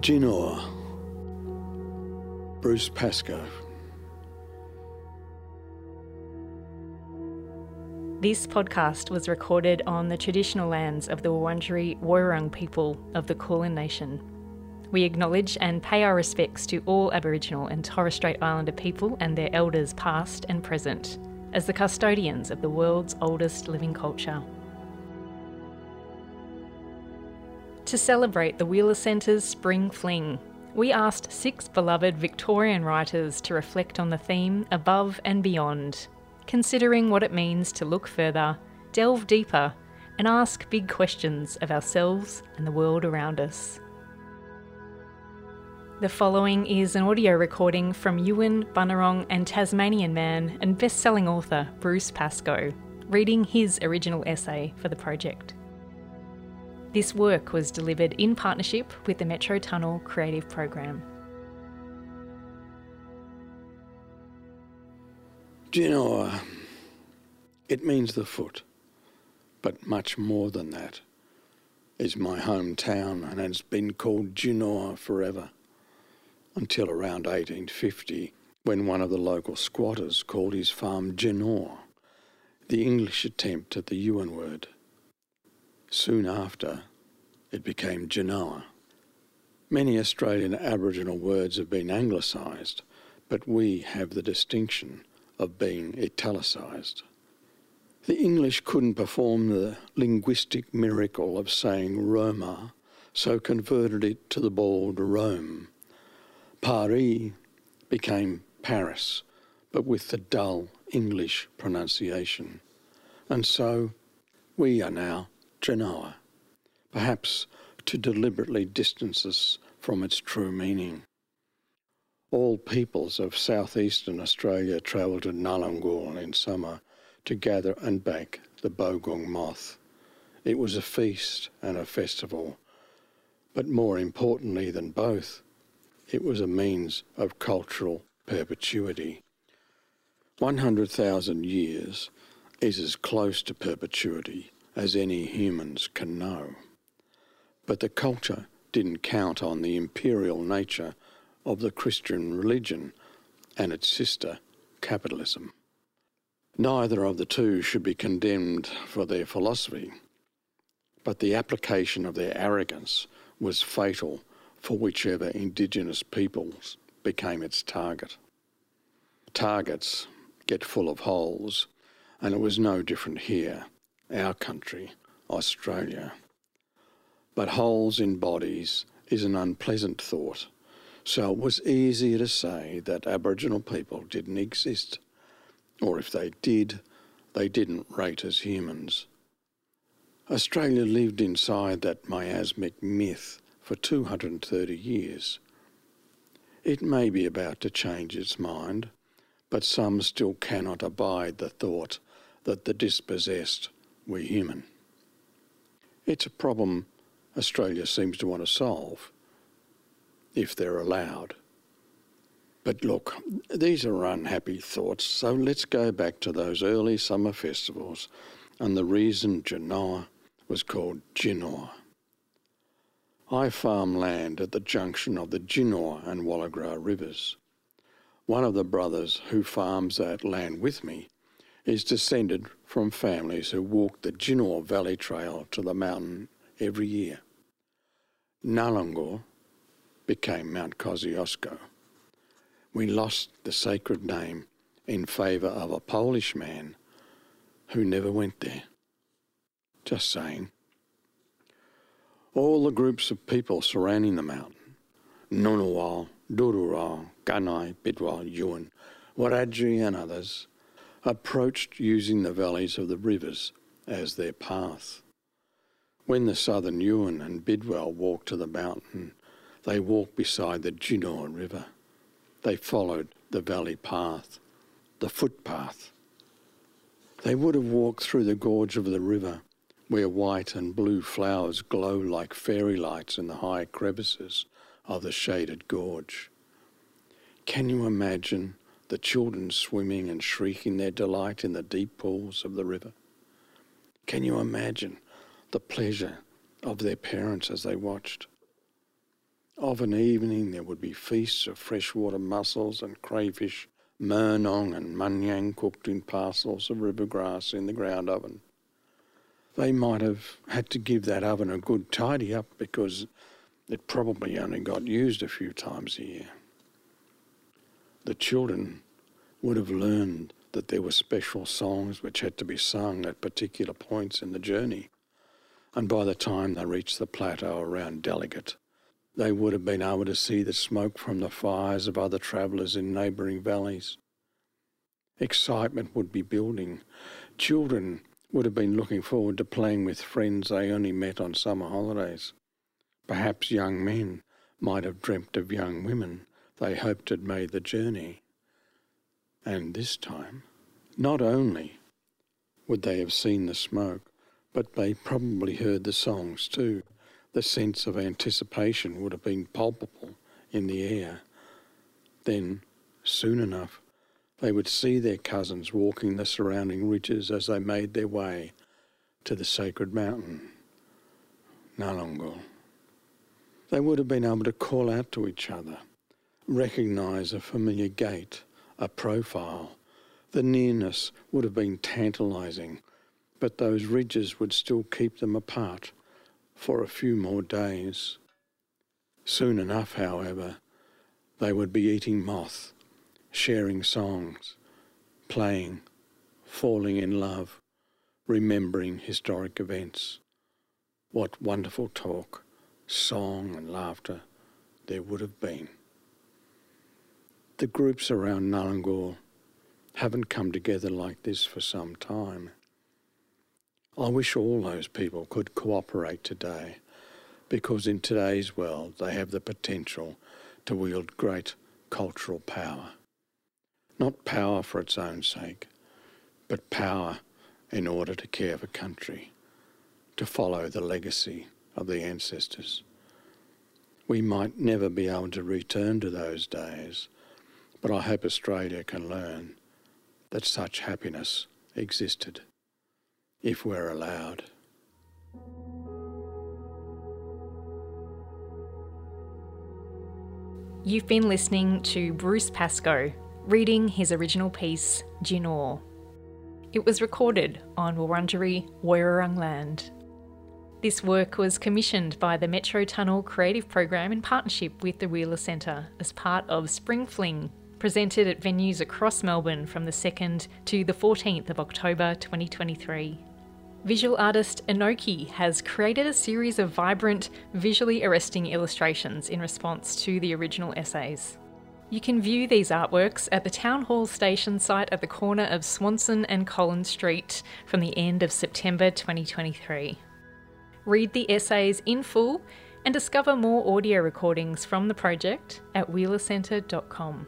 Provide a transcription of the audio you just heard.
Jinoor, Bruce Pascoe. This podcast was recorded on the traditional lands of the Wurundjeri Woiwurrung people of the Kulin Nation. We acknowledge and pay our respects to all Aboriginal and Torres Strait Islander people and their elders past and present, as the custodians of the world's oldest living culture. To celebrate the Wheeler Centre's Spring Fling, we asked six beloved Victorian writers to reflect on the theme above and beyond, considering what it means to look further, delve deeper, and ask big questions of ourselves and the world around us. The following is an audio recording from Yuin Bunurong and Tasmanian man and best-selling author Bruce Pascoe, reading his original essay for the project. This work was delivered in partnership with the Metro Tunnel Creative Program. Jinoor, uh, it means the foot, but much more than that. Is my hometown and has been called Genoa forever until around 1850 when one of the local squatters called his farm Genoa, the English attempt at the Yuin word. Soon after, it became Genoa. Many Australian Aboriginal words have been anglicised, but we have the distinction of being italicised. The English couldn't perform the linguistic miracle of saying Roma, so converted it to the bald Rome. Paris became Paris, but with the dull English pronunciation. And so we are now Genoa, perhaps to deliberately distance us from its true meaning. All peoples of southeastern Australia travel to Ngulangul in summer to gather and bake the bogong moth. It was a feast and a festival, but more importantly than both, it was a means of cultural perpetuity. 100,000 years is as close to perpetuity as any humans can know. But the culture didn't count on the imperial nature of the Christian religion and its sister, capitalism. Neither of the two should be condemned for their philosophy, but the application of their arrogance was fatal for whichever Indigenous peoples became its target. Targets get full of holes, and it was no different here our country, Australia. But holes in bodies is an unpleasant thought, so it was easier to say that Aboriginal people didn't exist, or if they did, they didn't rate as humans. Australia lived inside that miasmic myth for 230 years. It may be about to change its mind, but some still cannot abide the thought that the dispossessed we're human. It's a problem Australia seems to want to solve, if they're allowed. But look, these are unhappy thoughts, so let's go back to those early summer festivals and the reason Genoa was called Jinoor. I farm land at the junction of the Jinoor and Wallagaraugh rivers. One of the brothers who farms that land with me is descended from families who walk the Jinoor Valley Trail to the mountain every year. Ngulangul became Mount Kosciuszko. We lost the sacred name in favour of a Polish man who never went there. Just saying. All the groups of people surrounding the mountain, Ngunnawal, Durural, Ganai, Bidwal, Yuin, Wiradjuri and others, approached using the valleys of the rivers as their path. When the southern Yuin and Bidwell walked to the mountain, they walked beside the Jinoor River. They followed the valley path, the footpath. They would have walked through the gorge of the river, where white and blue flowers glow like fairy lights in the high crevices of the shaded gorge. Can you imagine the children swimming and shrieking their delight in the deep pools of the river. Can you imagine the pleasure of their parents as they watched. Of an evening there would be feasts of freshwater mussels and crayfish, murnong and munyang cooked in parcels of river grass in the ground oven. They might have had to give that oven a good tidy up because it probably only got used a few times a year. The children would have learned that there were special songs which had to be sung at particular points in the journey. And by the time they reached the plateau around Delegate, they would have been able to see the smoke from the fires of other travellers in neighbouring valleys. Excitement would be building. Children would have been looking forward to playing with friends they only met on summer holidays. Perhaps young men might have dreamt of young women they hoped had made the journey. And this time, not only would they have seen the smoke, but they probably heard the songs too. The sense of anticipation would have been palpable in the air. Then, soon enough, they would see their cousins walking the surrounding ridges as they made their way to the sacred mountain, Nalungul. They would have been able to call out to each other, recognise a familiar gait, a profile. The nearness would have been tantalising, but those ridges would still keep them apart for a few more days. Soon enough, however, they would be eating moth, sharing songs, playing, falling in love, remembering historic events. What wonderful talk, song, and laughter there would have been the groups around Nalungul haven't come together like this for some time. I wish all those people could cooperate today because in today's world they have the potential to wield great cultural power. Not power for its own sake, but power in order to care for country, to follow the legacy of the ancestors. We might never be able to return to those days but I hope Australia can learn that such happiness existed, if we're allowed. You've been listening to Bruce Pascoe reading his original piece, Jinoor. It was recorded on Wurundjeri Woiwurrung land. This work was commissioned by the Metro Tunnel Creative Program in partnership with the Wheeler Centre as part of Spring Fling presented at venues across Melbourne from the 2nd to the 14th of October 2023. Visual artist Enoki has created a series of vibrant, visually arresting illustrations in response to the original essays. You can view these artworks at the Town Hall station site at the corner of Swanston and Collins Street from the end of September 2023. Read the essays in full and discover more audio recordings from the project at wheelercentre.com.